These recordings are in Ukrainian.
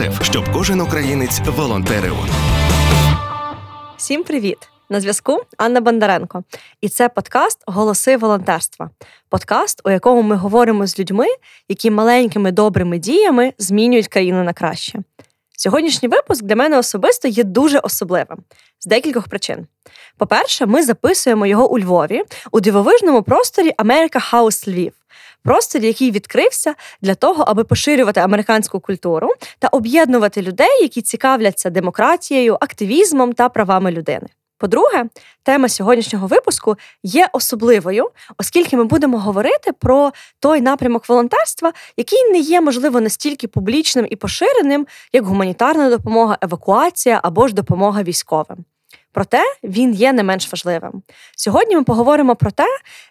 ЮНІСЕФ, щоб кожен українець волонтерив. Всім привіт! На зв'язку Анна Бондаренко, і це подкаст Голоси волонтерства. Подкаст, у якому ми говоримо з людьми, які маленькими добрими діями змінюють країну на краще. Сьогоднішній випуск для мене особисто є дуже особливим з декількох причин. По-перше, ми записуємо його у Львові у дивовижному просторі America House Львів, просторі, який відкрився для того, аби поширювати американську культуру та об'єднувати людей, які цікавляться демократією, активізмом та правами людини. По-друге, тема сьогоднішнього випуску є особливою, оскільки ми будемо говорити про той напрямок волонтерства, який не є, можливо, настільки публічним і поширеним, як гуманітарна допомога, евакуація або ж допомога військовим. Проте він є не менш важливим. Сьогодні ми поговоримо про те,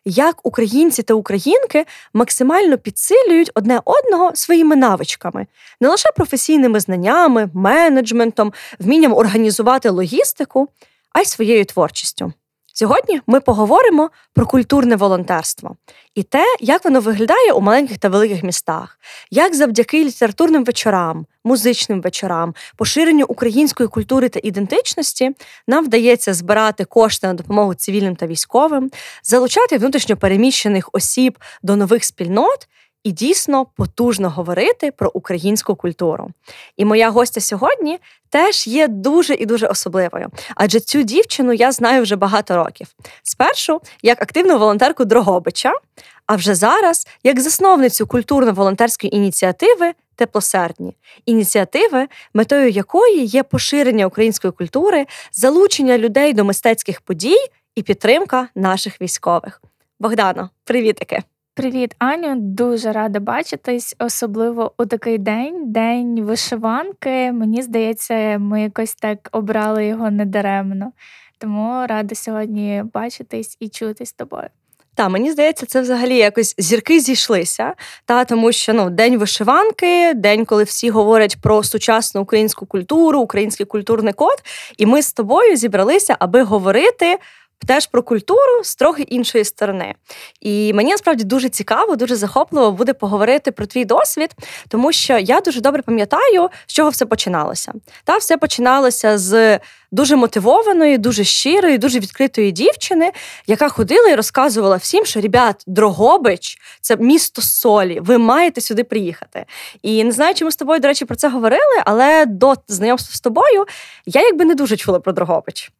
як українці та українки максимально підсилюють одне одного своїми навичками, не лише професійними знаннями, менеджментом, вмінням організувати логістику а й своєю творчістю. Сьогодні ми поговоримо про культурне волонтерство і те, як воно виглядає у маленьких та великих містах, як завдяки літературним вечорам, музичним вечорам, поширенню української культури та ідентичності нам вдається збирати кошти на допомогу цивільним та військовим, залучати внутрішньопереміщених осіб до нових спільнот і дійсно потужно говорити про українську культуру. І моя гостя сьогодні теж є дуже і дуже особливою, адже цю дівчину я знаю вже багато років. Спершу як активну волонтерку Дрогобича, а вже зараз як засновницю культурно-волонтерської ініціативи. Теплосердні ініціативи, метою якої є поширення української культури, залучення людей до мистецьких подій і підтримка наших військових. Богдано, привітики! Привіт, Аню. Дуже рада бачитись, особливо у такий день, день вишиванки. Мені здається, ми якось так обрали його недаремно. Тому рада сьогодні бачитись і чутись з тобою. Та мені здається, це взагалі якось зірки зійшлися. Та тому, що ну день вишиванки, день, коли всі говорять про сучасну українську культуру, український культурний код, і ми з тобою зібралися, аби говорити теж про культуру з трохи іншої сторони. І мені насправді дуже цікаво, дуже захопливо буде поговорити про твій досвід, тому що я дуже добре пам'ятаю, з чого все починалося. Та все починалося з дуже мотивованої, дуже щирої, дуже відкритої дівчини, яка ходила і розказувала всім, що ребят, Дрогобич це місто солі, ви маєте сюди приїхати. І не знаю, чи ми з тобою, до речі, про це говорили, але до знайомства з тобою я якби не дуже чула про Дрогобич.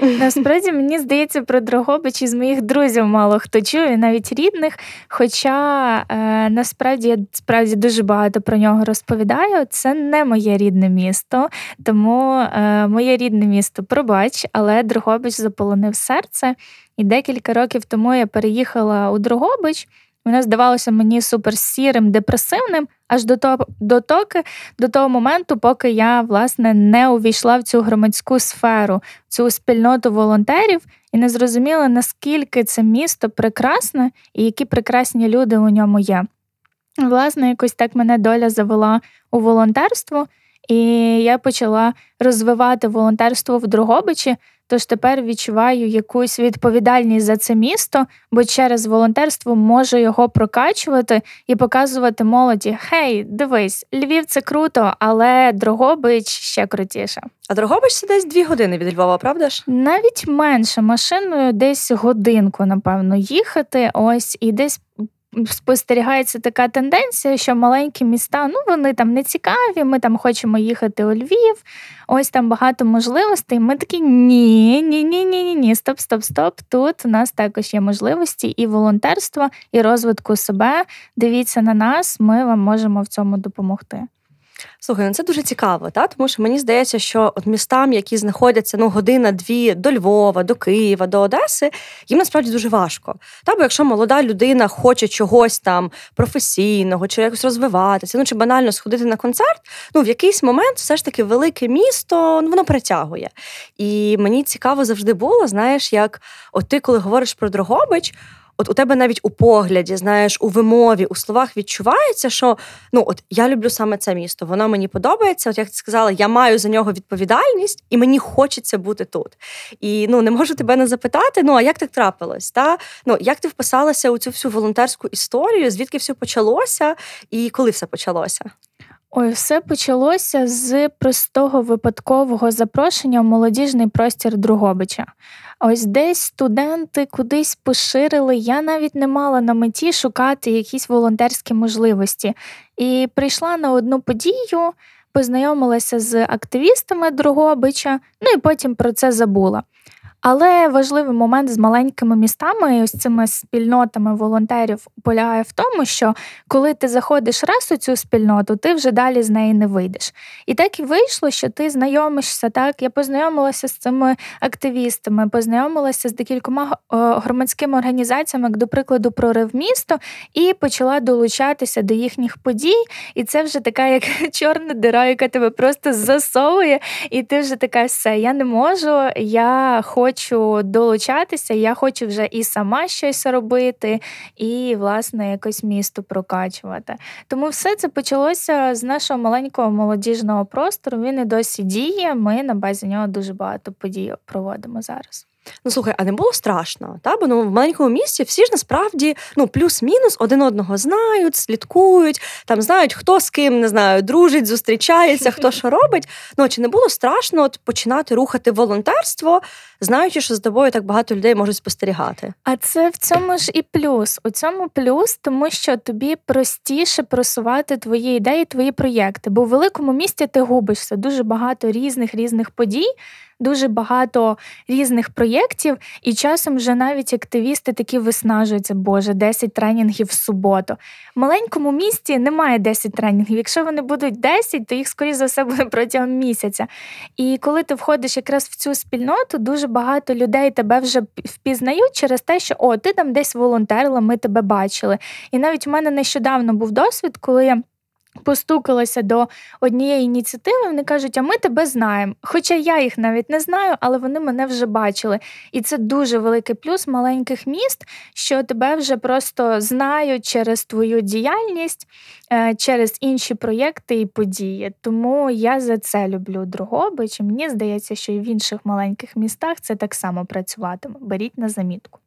Насправді мені здається, про Дрогобич із моїх друзів мало хто чує, навіть рідних. Хоча е, насправді я справді дуже багато про нього розповідаю. Це не моє рідне місто, тому е, моє рідне місто пробач, але Дрогобич заполонив серце. І декілька років тому я переїхала у Дрогобич. Воно здавалося мені супер сірим, депресивним, аж до того до, токи, до того моменту, поки я власне не увійшла в цю громадську сферу, в цю спільноту волонтерів і не зрозуміла, наскільки це місто прекрасне і які прекрасні люди у ньому є. Власне, якось так мене доля завела у волонтерство, і я почала розвивати волонтерство в Дрогобичі. Тож тепер відчуваю якусь відповідальність за це місто, бо через волонтерство можу його прокачувати і показувати молоді: Хей, дивись, Львів це круто, але Дрогобич ще крутіше. А Дрогобич це десь дві години від Львова, правда ж? Навіть менше машиною десь годинку, напевно, їхати. Ось і десь спостерігається така тенденція, що маленькі міста, ну вони там не цікаві, ми там хочемо їхати у Львів, ось там багато можливостей. Ми такі ні, ні, ні, ні, ні, ні, стоп, стоп, стоп. Тут у нас також є можливості і волонтерства, і розвитку себе. Дивіться на нас, ми вам можемо в цьому допомогти. Слухай, ну це дуже цікаво, та? тому що мені здається, що от містам, які знаходяться ну, година-дві до Львова, до Києва, до Одеси, їм насправді дуже важко. Та, бо якщо молода людина хоче чогось там професійного, чи якось розвиватися, ну чи банально сходити на концерт, ну в якийсь момент все ж таки велике місто ну, воно притягує. І мені цікаво завжди було, знаєш, як от ти, коли говориш про Дрогобич, от у тебе навіть у погляді, знаєш, у вимові, у словах відчувається, що ну от я люблю саме це місто, воно мені подобається. От як ти сказала, я маю за нього відповідальність, і мені хочеться бути тут. І ну не можу тебе не запитати. Ну а як так трапилось? Та ну як ти вписалася у цю всю волонтерську історію? Звідки все почалося, і коли все почалося? Ой, все почалося з простого випадкового запрошення в молодіжний простір Другобича. Ось десь студенти кудись поширили. Я навіть не мала на меті шукати якісь волонтерські можливості. І прийшла на одну подію, познайомилася з активістами Другобича, ну і потім про це забула. Але важливий момент з маленькими містами, ось цими спільнотами волонтерів полягає в тому, що коли ти заходиш раз у цю спільноту, ти вже далі з неї не вийдеш. І так і вийшло, що ти знайомишся. Так, я познайомилася з цими активістами, познайомилася з декількома громадськими організаціями, як до прикладу, прорив місто, і почала долучатися до їхніх подій. І це вже така, як чорна дира, яка тебе просто засовує, і ти вже така все, я не можу, я хочу хочу долучатися, я хочу вже і сама щось робити, і, власне, якось місто прокачувати. Тому все це почалося з нашого маленького молодіжного простору. Він і досі діє. Ми на базі нього дуже багато подій проводимо зараз. Ну слухай, а не було страшно? Та? Бо ну, в маленькому місті всі ж насправді ну, плюс-мінус один одного знають, слідкують, там знають, хто з ким не знаю, дружить, зустрічається, хто що робить. Ну чи не було страшно от, починати рухати волонтерство, знаючи, що з тобою так багато людей можуть спостерігати? А це в цьому ж і плюс. У цьому плюс, тому що тобі простіше просувати твої ідеї, твої проєкти. Бо в великому місті ти губишся дуже багато різних різних подій дуже багато різних проєктів, і часом вже навіть активісти такі виснажуються, Боже, 10 тренінгів в суботу. В маленькому місті немає 10 тренінгів. Якщо вони будуть 10, то їх, скоріше за все, буде протягом місяця. І коли ти входиш якраз в цю спільноту, дуже багато людей тебе вже впізнають через те, що о, ти там десь волонтерила, ми тебе бачили. І навіть у мене нещодавно був досвід, коли. Постукалася до однієї ініціативи, вони кажуть, а ми тебе знаємо. Хоча я їх навіть не знаю, але вони мене вже бачили. І це дуже великий плюс маленьких міст, що тебе вже просто знають через твою діяльність, е, через інші проєкти і події. Тому я за це люблю Другобич. Мені здається, що і в інших маленьких містах це так само працюватиме. Беріть на замітку.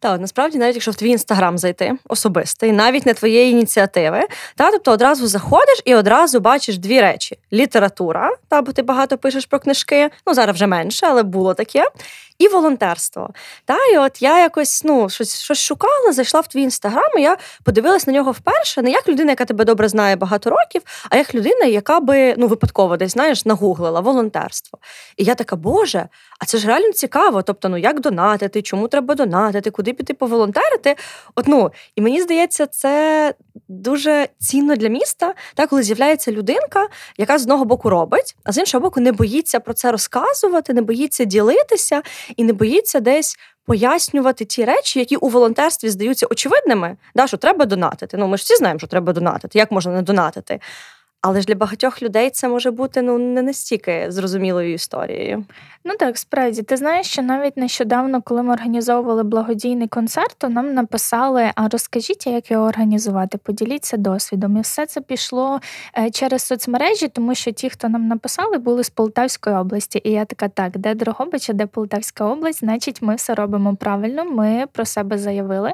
Так, насправді, навіть якщо в твій інстаграм зайти особистий, навіть не твоєї ініціативи, та тобто одразу заходиш і одразу бачиш дві речі: література, та бо ти багато пишеш про книжки. Ну зараз вже менше, але було таке і волонтерство. Та, І от я якось ну, щось щось шукала, зайшла в твій інстаграм, і я подивилась на нього вперше, не як людина, яка тебе добре знає багато років, а як людина, яка би ну, випадково десь знаєш, нагуглила волонтерство. І я така, Боже, а це ж реально цікаво. Тобто, ну як донатити, чому треба донатити, куди піти поволонтерити? От, ну, І мені здається, це дуже цінно для міста, та, коли з'являється людинка, яка з одного боку робить, а з іншого боку, не боїться про це розказувати, не боїться ділитися і не боїться десь пояснювати ті речі, які у волонтерстві здаються очевидними, да, що треба донатити. Ну, ми ж всі знаємо, що треба донатити. Як можна не донатити? Але ж для багатьох людей це може бути ну не настільки зрозумілою історією. Ну так, справді, ти знаєш, що навіть нещодавно, коли ми організовували благодійний концерт, то нам написали: а розкажіть, як його організувати, поділіться досвідом. І все це пішло е, через соцмережі, тому що ті, хто нам написали, були з Полтавської області. І я така, так, де Дрогобича, де Полтавська область, значить, ми все робимо правильно. Ми про себе заявили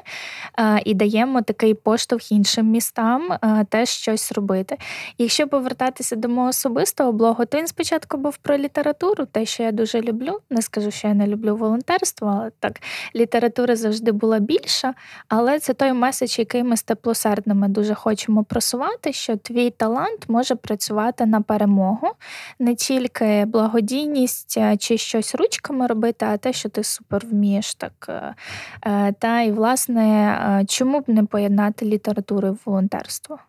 е, і даємо такий поштовх іншим містам е, теж щось робити. Якщо повертатися до мого особистого блогу, то він спочатку був про літературу, те, що я дуже люблю. Не скажу, що я не люблю волонтерство, але так література завжди була більша. Але це той меседж, який ми з теплосердними дуже хочемо просувати, що твій талант може працювати на перемогу, не тільки благодійність чи щось ручками робити, а те, що ти супер вмієш так. Е, е, та і власне, е, чому б не поєднати літературу і волонтерство?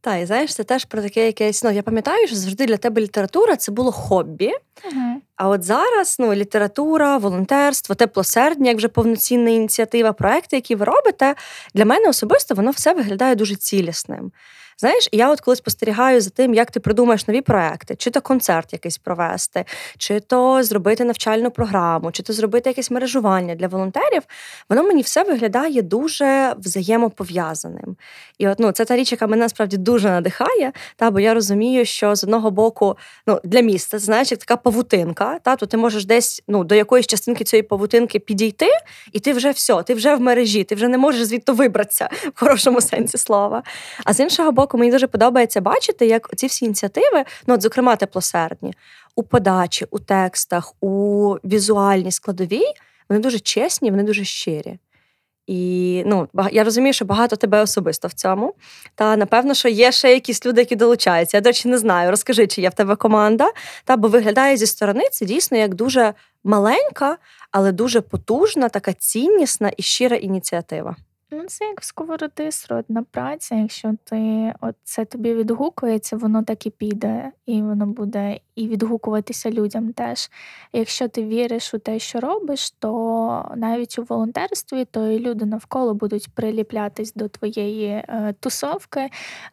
Так, і знаєш, це теж про таке якесь. Ну, я пам'ятаю, що завжди для тебе література це було хобі. Угу. А от зараз ну, література, волонтерство, теплосердня, як вже повноцінна ініціатива, проекти, які ви робите, для мене особисто воно все виглядає дуже цілісним. Знаєш, я от коли спостерігаю за тим, як ти придумаєш нові проекти, чи то концерт якийсь провести, чи то зробити навчальну програму, чи то зробити якесь мережування для волонтерів, воно мені все виглядає дуже взаємопов'язаним. І от ну, це та річ, яка мене насправді дуже надихає, та бо я розумію, що з одного боку, ну для міста, знаєш, як така павутинка, та то ти можеш десь ну до якоїсь частинки цієї павутинки підійти, і ти вже все, ти вже в мережі, ти вже не можеш звідти вибратися в хорошому сенсі слова. А з іншого боку року мені дуже подобається бачити, як ці всі ініціативи, ну от, зокрема, теплосердні, у подачі, у текстах, у візуальній складовій, вони дуже чесні, вони дуже щирі. І ну, я розумію, що багато тебе особисто в цьому. Та напевно, що є ще якісь люди, які долучаються. Я, до речі, не знаю. Розкажи, чи є в тебе команда. Та бо виглядає зі сторони це дійсно як дуже маленька, але дуже потужна, така ціннісна і щира ініціатива. Ну, це як в сковороди сродна праця. Якщо ти от це тобі відгукується, воно так і піде, і воно буде і відгукуватися людям теж. Якщо ти віриш у те, що робиш, то навіть у волонтерстві то і люди навколо будуть приліплятись до твоєї е, тусовки,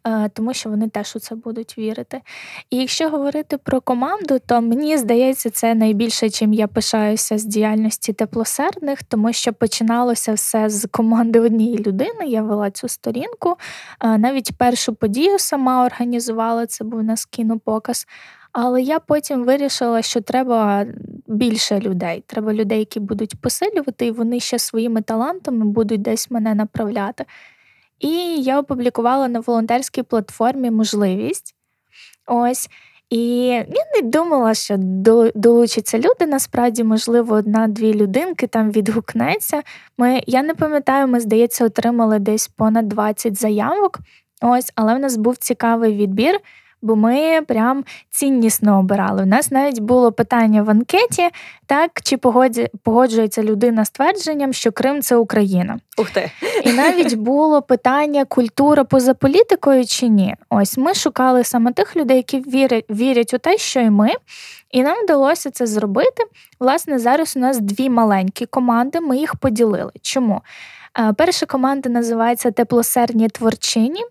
е, тому що вони теж у це будуть вірити. І якщо говорити про команду, то мені здається, це найбільше, чим я пишаюся з діяльності теплосердних, тому що починалося все з команди однієї однієї людини. Я вела цю сторінку. Навіть першу подію сама організувала, це був у нас кінопоказ. Але я потім вирішила, що треба більше людей. Треба людей, які будуть посилювати, і вони ще своїми талантами будуть десь мене направляти. І я опублікувала на волонтерській платформі можливість. Ось. І я не думала, що долучаться люди. Насправді, можливо, одна-дві людинки там відгукнеться. Ми, Я не пам'ятаю, ми, здається, отримали десь понад 20 заявок. Ось, але в нас був цікавий відбір бо ми прям ціннісно обирали. У нас навіть було питання в анкеті, так чи погоджується людина з твердженням, що Крим це Україна. Ух ти. І навіть було питання культура поза політикою чи ні. Ось ми шукали саме тих людей, які вірять, вірять у те, що і ми. І нам вдалося це зробити. Власне, зараз у нас дві маленькі команди. Ми їх поділили. Чому? Е, перша команда називається Теплосерні творчині.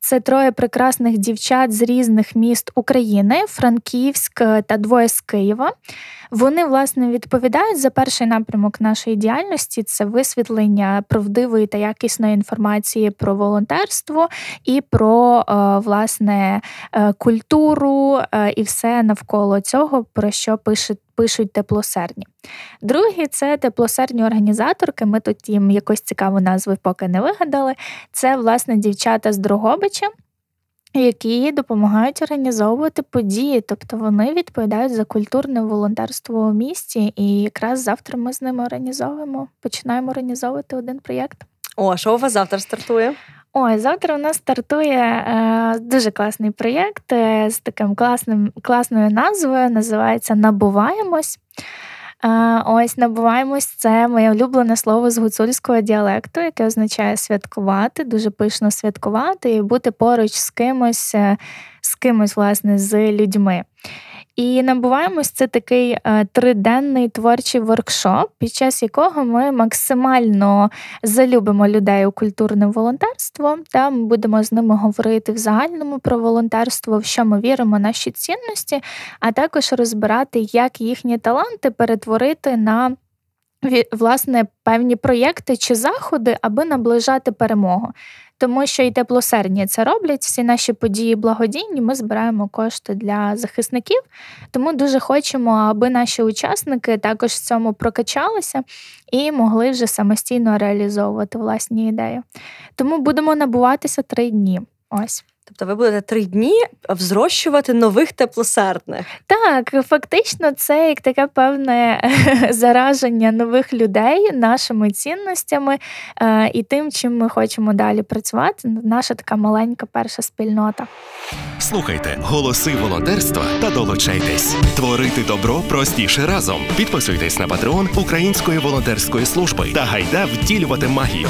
Це троє прекрасних дівчат з різних міст України, Франківськ та двоє з Києва. Вони власне відповідають за перший напрямок нашої діяльності це висвітлення правдивої та якісної інформації про волонтерство і про е, власне е, культуру е, і все навколо цього, про що пишуть. Пишуть теплосерні. Другі це теплосерні організаторки. Ми тут їм якось цікаву назву поки не вигадали. Це, власне, дівчата з Дрогобича, які допомагають організовувати події, тобто вони відповідають за культурне волонтерство у місті. І якраз завтра ми з ними організовуємо, починаємо організовувати один проєкт. О, що у вас завтра стартує? Ой, завтра у нас стартує е, дуже класний проєкт е, з таким класним класною назвою. Називається Набуваємось. Ось набуваємось, це моє улюблене слово з гуцульського діалекту, яке означає святкувати, дуже пишно святкувати і бути поруч з кимось, е, з кимось, власне, з людьми. І набуваємось це такий е, триденний творчий воркшоп, під час якого ми максимально залюбимо людей у культурне волонтерство. Та ми будемо з ними говорити в загальному про волонтерство, в що ми віримо, наші цінності, а також розбирати, як їхні таланти перетворити на. Власне, певні проєкти чи заходи, аби наближати перемогу тому що і теплосердні це роблять. Всі наші події благодійні. Ми збираємо кошти для захисників. Тому дуже хочемо, аби наші учасники також в цьому прокачалися і могли вже самостійно реалізовувати власні ідеї. Тому будемо набуватися три дні. Ось. Тобто ви будете три дні взрощувати нових теплосердних. Так, фактично, це як таке певне зараження нових людей нашими цінностями е, і тим, чим ми хочемо далі працювати. Наша така маленька перша спільнота. Слухайте голоси волонтерства та долучайтесь. Творити добро простіше разом. Підписуйтесь на патреон Української волонтерської служби та гайда втілювати магію.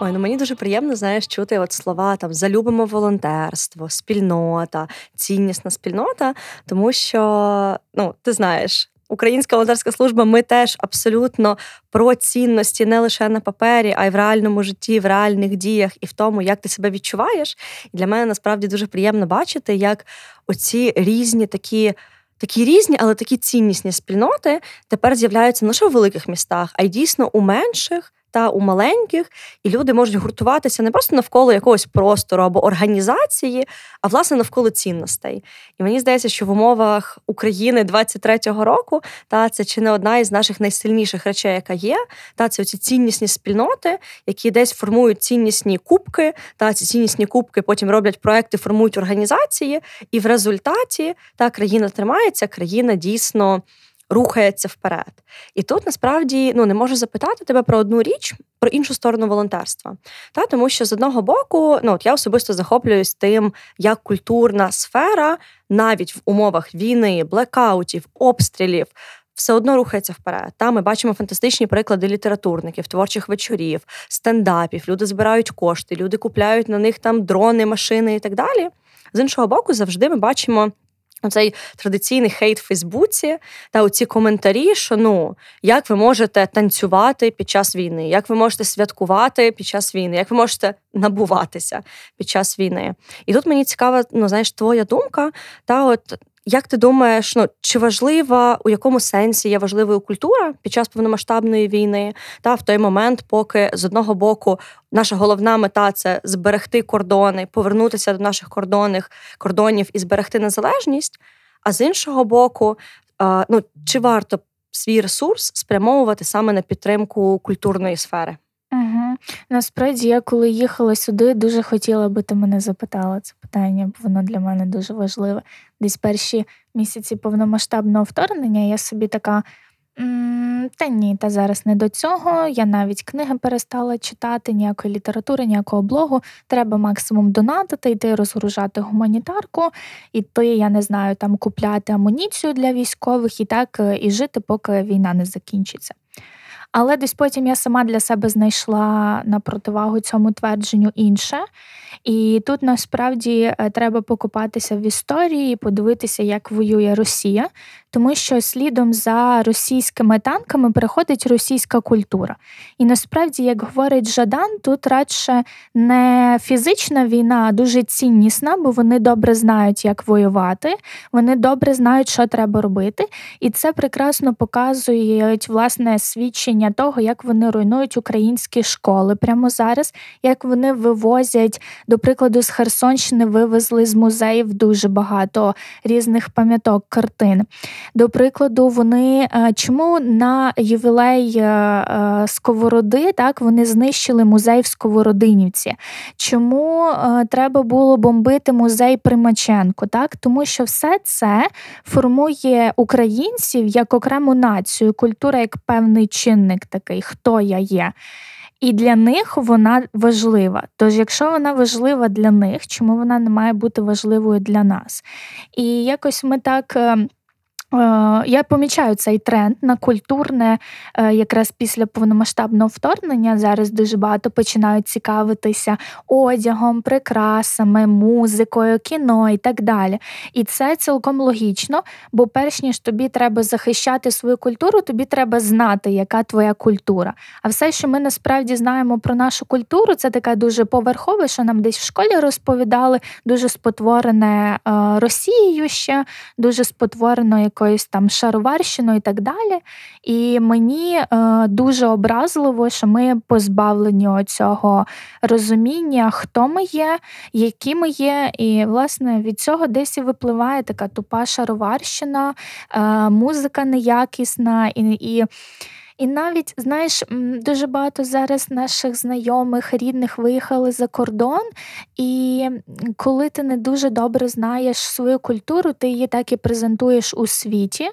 Ой, ну мені дуже приємно знаєш чути от слова там залюбимо волонтерство, спільнота, ціннісна спільнота, тому що ну ти знаєш. Українська волонтерська служба, ми теж абсолютно про цінності не лише на папері, а й в реальному житті, в реальних діях і в тому, як ти себе відчуваєш. І для мене насправді дуже приємно бачити, як оці різні такі. Такі різні, але такі ціннісні спільноти тепер з'являються не лише у великих містах, а й дійсно у менших та у маленьких, і люди можуть гуртуватися не просто навколо якогось простору або організації, а власне навколо цінностей. І мені здається, що в умовах України 23-го року та це чи не одна із наших найсильніших речей, яка є, та це ці ціннісні спільноти, які десь формують ціннісні кубки, та ці ціннісні кубки потім роблять проекти, формують організації, і в результаті та країна тримається, країна дійсно рухається вперед. І тут насправді ну не можу запитати тебе про одну річ, про іншу сторону волонтерства. Та тому, що з одного боку, ну от я особисто захоплююсь тим, як культурна сфера навіть в умовах війни, блекаутів, обстрілів. Все одно рухається вперед. Та ми бачимо фантастичні приклади літературників, творчих вечорів, стендапів. Люди збирають кошти, люди купляють на них там дрони, машини і так далі. З іншого боку, завжди ми бачимо Оцей традиційний хейт в Фейсбуці та оці коментарі, що ну як ви можете танцювати під час війни, як ви можете святкувати під час війни, як ви можете набуватися під час війни? І тут мені цікава, ну знаєш, твоя думка, та от як ти думаєш, ну чи важлива у якому сенсі є важливою культура під час повномасштабної війни? Та в той момент, поки з одного боку наша головна мета це зберегти кордони, повернутися до наших кордонних кордонів і зберегти незалежність. А з іншого боку, ну чи варто свій ресурс спрямовувати саме на підтримку культурної сфери? Насправді, я коли їхала сюди, дуже хотіла би ти мене запитала це питання, бо воно для мене дуже важливе. Десь перші місяці повномасштабного вторгнення я собі така. Та ні, та зараз не до цього. Я навіть книги перестала читати, ніякої літератури, ніякого блогу. Треба максимум донатити, йти розгружати гуманітарку, іти, я не знаю, там купляти амуніцію для військових і так е, і жити, поки війна не закінчиться. Але десь потім я сама для себе знайшла на противагу цьому твердженню інше. І тут насправді е, треба покупатися в історії, подивитися, як воює Росія, тому що слідом за російськими танками приходить російська культура. І насправді, як говорить Жадан, тут радше не фізична війна, а дуже ціннісна, бо вони добре знають, як воювати, вони добре знають, що треба робити. І це прекрасно показують власне свідчення того, як вони руйнують українські школи прямо зараз, як вони вивозять, до прикладу, з Херсонщини вивезли з музеїв дуже багато різних пам'яток картин. До прикладу, вони е, чому на ювілей е, е, Сковороди так вони знищили музей в Сковородинівці? Чому треба було бомбити музей Примаченко? Так, тому що все це формує українців як окрему націю, культура як певний чинник такий, хто я є. І для них вона важлива. Тож, якщо вона важлива для них, чому вона не має бути важливою для нас? І якось ми так. Е, я помічаю цей тренд на культурне, е, якраз після повномасштабного вторгнення. Зараз дуже багато починають цікавитися одягом, прикрасами, музикою, кіно і так далі. І це цілком логічно, бо перш ніж тобі треба захищати свою культуру, тобі треба знати, яка твоя культура. А все, що ми насправді знаємо про нашу культуру, це таке дуже поверхове, що нам десь в школі розповідали, дуже спотворене е, Росією ще, дуже спотворено якою якоюсь там шароварщиною і так далі. І мені е, дуже образливо, що ми позбавлені цього розуміння, хто ми є, які ми є. І, власне, від цього десь і випливає така тупа шароварщина, е, музика неякісна і. і і навіть, знаєш, дуже багато зараз наших знайомих, рідних виїхали за кордон, і коли ти не дуже добре знаєш свою культуру, ти її так і презентуєш у світі.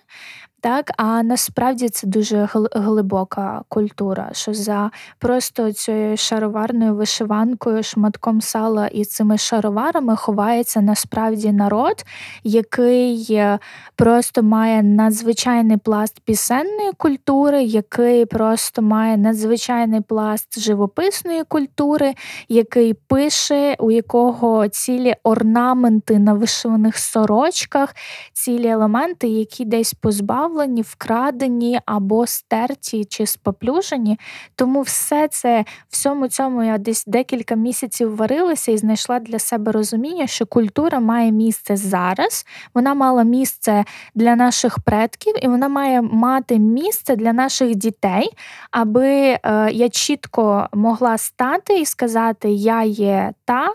Так, а насправді це дуже глибока культура, що за просто цією шароварною вишиванкою, шматком сала і цими шароварами ховається насправді народ, який е, просто має надзвичайний пласт пісенної культури, який просто має надзвичайний пласт живописної культури, який пише, у якого цілі орнаменти на вишиваних сорочках, цілі елементи, які десь позбавлені, вкрадені або стерті чи споплюжені. Тому все це всьому цьому я десь декілька місяців варилася і знайшла для себе розуміння, що культура має місце зараз, вона мала місце для наших предків, і вона має мати місце для наших дітей, аби е, я чітко могла стати і сказати, я є та,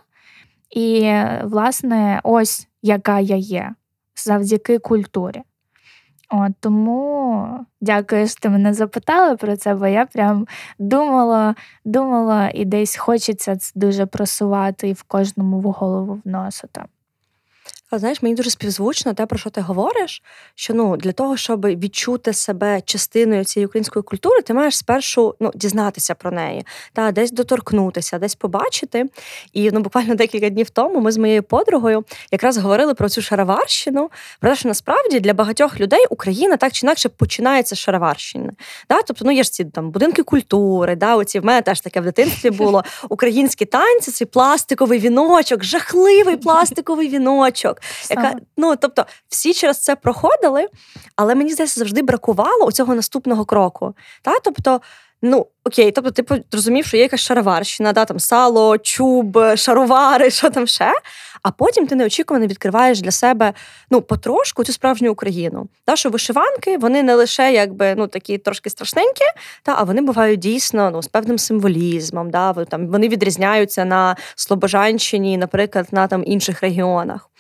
і, власне, ось яка я є завдяки культурі. От, Тому дякую, що ти мене запитала про це, бо я прям думала, думала, і десь хочеться це дуже просувати і в кожному в голову вносити. А знаєш, мені дуже співзвучно те, про що ти говориш, що ну для того, щоб відчути себе частиною цієї української культури, ти маєш спершу ну, дізнатися про неї, та десь доторкнутися, десь побачити. І ну, буквально декілька днів тому ми з моєю подругою якраз говорили про цю шароварщину, про те, що насправді для багатьох людей Україна так чи інакше починається з шароварщини. Да? Тобто, ну є ж ці там будинки культури, да, оці в мене теж таке в дитинстві було українські танці, цей пластиковий віночок, жахливий пластиковий віночок яка ну тобто всі через це проходили, але мені здається, завжди бракувало цього наступного кроку. Та? Тобто, ну окей, тобто, ти розумів, що є якась шароварщина, да, там сало, чуб, шаровари, що там ще. А потім ти неочікувано відкриваєш для себе ну, потрошку цю справжню Україну. Та, що вишиванки вони не лише якби ну, такі трошки страшненькі, та, а вони бувають дійсно ну, з певним символізмом. Да, там, Вони відрізняються на Слобожанщині, наприклад, на там, інших регіонах.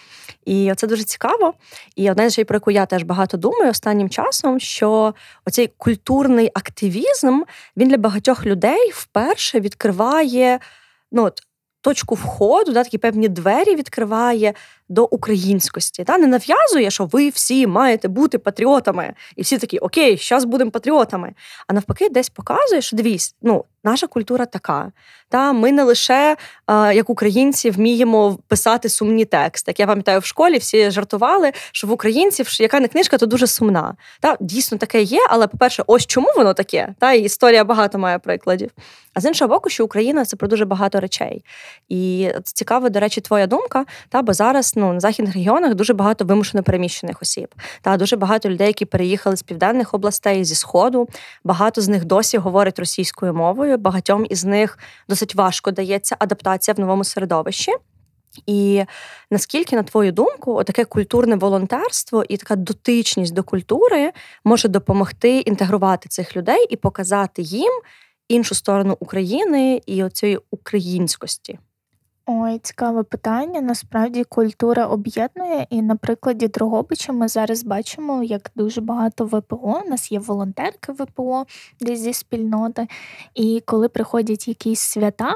І це дуже цікаво. І одне з про яку я теж багато думаю останнім часом, що оцей культурний активізм він для багатьох людей вперше відкриває ну, от, точку входу, да, такі певні двері відкриває до українськості. Та Не нав'язує, що ви всі маєте бути патріотами, і всі такі, окей, зараз будемо патріотами. А навпаки, десь показує, що дивіться, ну, наша культура така. Та Ми не лише, як українці, вміємо писати сумні тексти. Як я пам'ятаю, в школі всі жартували, що в українців яка не книжка, то дуже сумна. Та Дійсно таке є, але, по-перше, ось чому воно таке? Та і Історія багато має прикладів. А з іншого боку, що Україна це про дуже багато речей. І цікаво, до речі, твоя думка, та бо зараз ну на західних регіонах дуже багато вимушено переміщених осіб. Та дуже багато людей, які переїхали з південних областей зі сходу. Багато з них досі говорять російською мовою. Багатьом із них досить важко дається адаптація в новому середовищі. І наскільки, на твою думку, таке культурне волонтерство і така дотичність до культури може допомогти інтегрувати цих людей і показати їм іншу сторону України і оцієї українськості? Ой, цікаве питання. Насправді культура об'єднує, і на прикладі Дрогобича ми зараз бачимо, як дуже багато ВПО. У нас є волонтерки ВПО десь зі спільноти. І коли приходять якісь свята,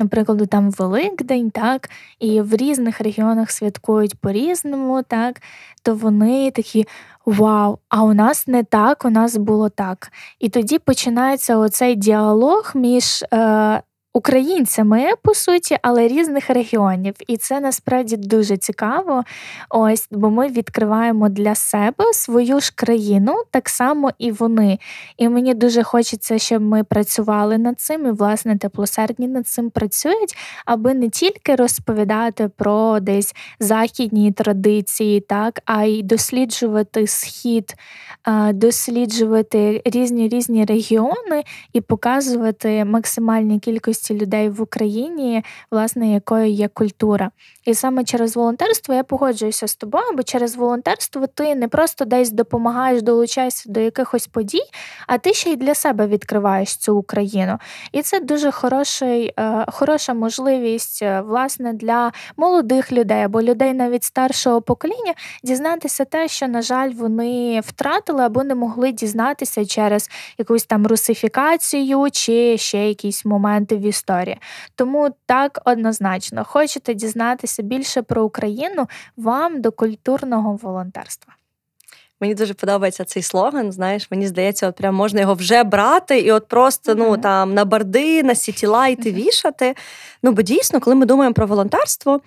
наприклад, там Великдень, так, і в різних регіонах святкують по-різному, так, то вони такі. Вау, а у нас не так, у нас було так. І тоді починається оцей діалог між е, українцями, по суті, але різних регіонів. І це насправді дуже цікаво. Ось, бо ми відкриваємо для себе свою ж країну, так само і вони. І мені дуже хочеться, щоб ми працювали над цим, і власне теплосердні над цим працюють, аби не тільки розповідати про десь західні традиції, так, а й досліджувати схід, досліджувати різні різні регіони і показувати максимальні кількості кількості людей в Україні, власне, якою є культура. І саме через волонтерство я погоджуюся з тобою, бо через волонтерство ти не просто десь допомагаєш, долучаєшся до якихось подій, а ти ще й для себе відкриваєш цю Україну. І це дуже хороший, е, хороша можливість е, власне для молодих людей або людей навіть старшого покоління дізнатися те, що, на жаль, вони втратили або не могли дізнатися через якусь там русифікацію чи ще якісь моменти в історії. Тому так однозначно хочете дізнатися більше про Україну вам до культурного волонтерства. Мені дуже подобається цей слоган. Знаєш, мені здається, от прям можна його вже брати і от просто ну там на борди, на сітілайти вішати. Ну бо дійсно, коли ми думаємо про волонтерство,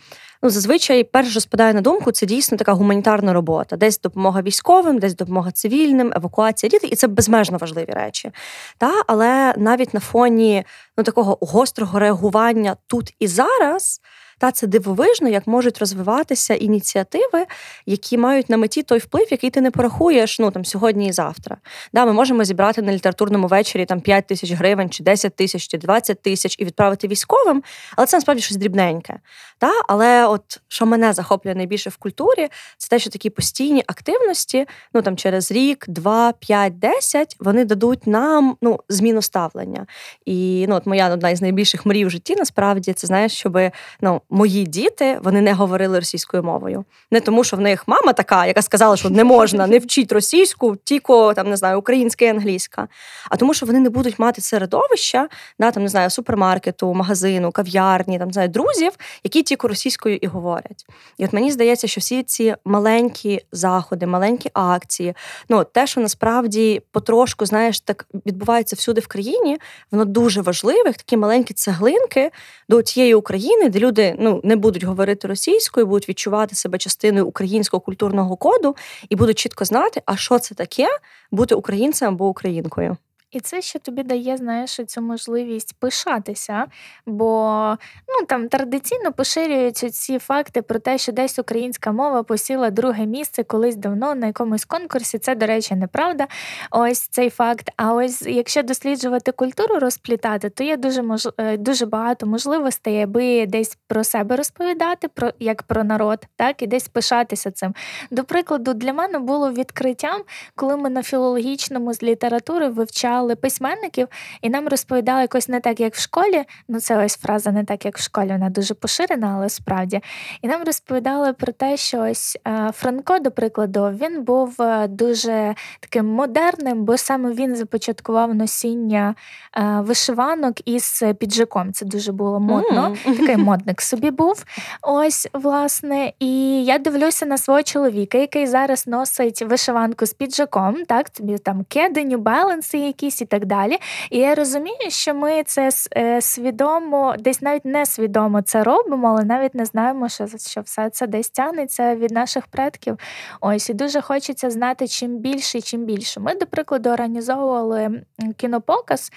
ну зазвичай перш що спадає на думку, це дійсно така гуманітарна робота. Десь допомога військовим, десь допомога цивільним, евакуація дітей, і це безмежно важливі речі. Та але навіть на фоні ну такого гострого реагування тут і зараз. Та це дивовижно, як можуть розвиватися ініціативи, які мають на меті той вплив, який ти не порахуєш ну там сьогодні і завтра. Да, Ми можемо зібрати на літературному вечорі там 5 тисяч гривень, чи 10 тисяч, чи 20 тисяч і відправити військовим, але це насправді щось дрібненьке. Та? Але от що мене захоплює найбільше в культурі, це те, що такі постійні активності, ну там через рік, два, п'ять, десять, вони дадуть нам ну, зміну ставлення. І ну, от моя одна із найбільших мрій в житті, насправді, це знаєш, щоб ну, мої діти вони не говорили російською мовою. Не тому, що в них мама така, яка сказала, що не можна, не вчіть російську, тільки там не знаю, українська і англійська. А тому, що вони не будуть мати середовища, да, там не знаю, супермаркету, магазину, кав'ярні, там не знаю, друзів, які тільки російською і говорять. І от мені здається, що всі ці маленькі заходи, маленькі акції, ну те, що насправді потрошку, знаєш, так відбувається всюди в країні, воно дуже важливе, такі маленькі цеглинки до тієї України, де люди ну не будуть говорити російською, будуть відчувати себе частиною українського культурного коду і будуть чітко знати, а що це таке бути українцем або українкою. І це ще тобі дає, знаєш, цю можливість пишатися, бо ну там традиційно поширюються ці факти про те, що десь українська мова посіла друге місце колись давно на якомусь конкурсі. Це, до речі, неправда. Ось цей факт. А ось якщо досліджувати культуру, розплітати, то є дуже мож... Е, дуже багато можливостей, аби десь про себе розповідати, про як про народ, так і десь пишатися цим. До прикладу, для мене було відкриттям, коли ми на філологічному з літератури вивчали запрошували письменників, і нам розповідали якось не так, як в школі. Ну, це ось фраза не так, як в школі, вона дуже поширена, але справді. І нам розповідали про те, що ось е, Франко, до прикладу, він був е, дуже таким модерним, бо саме він започаткував носіння е, вишиванок із піджаком. Це дуже було модно. Mm. Такий модник собі був. Ось, власне, і я дивлюся на свого чоловіка, який зараз носить вишиванку з піджаком, так, тобі там кеди, New Balance якісь і так далі. І я розумію, що ми це е, свідомо, десь навіть несвідомо це робимо, але навіть не знаємо, що що все це десь тягнеться від наших предків. Ось і дуже хочеться знати чим більше і чим більше. Ми, до прикладу, організовували кінопоказ,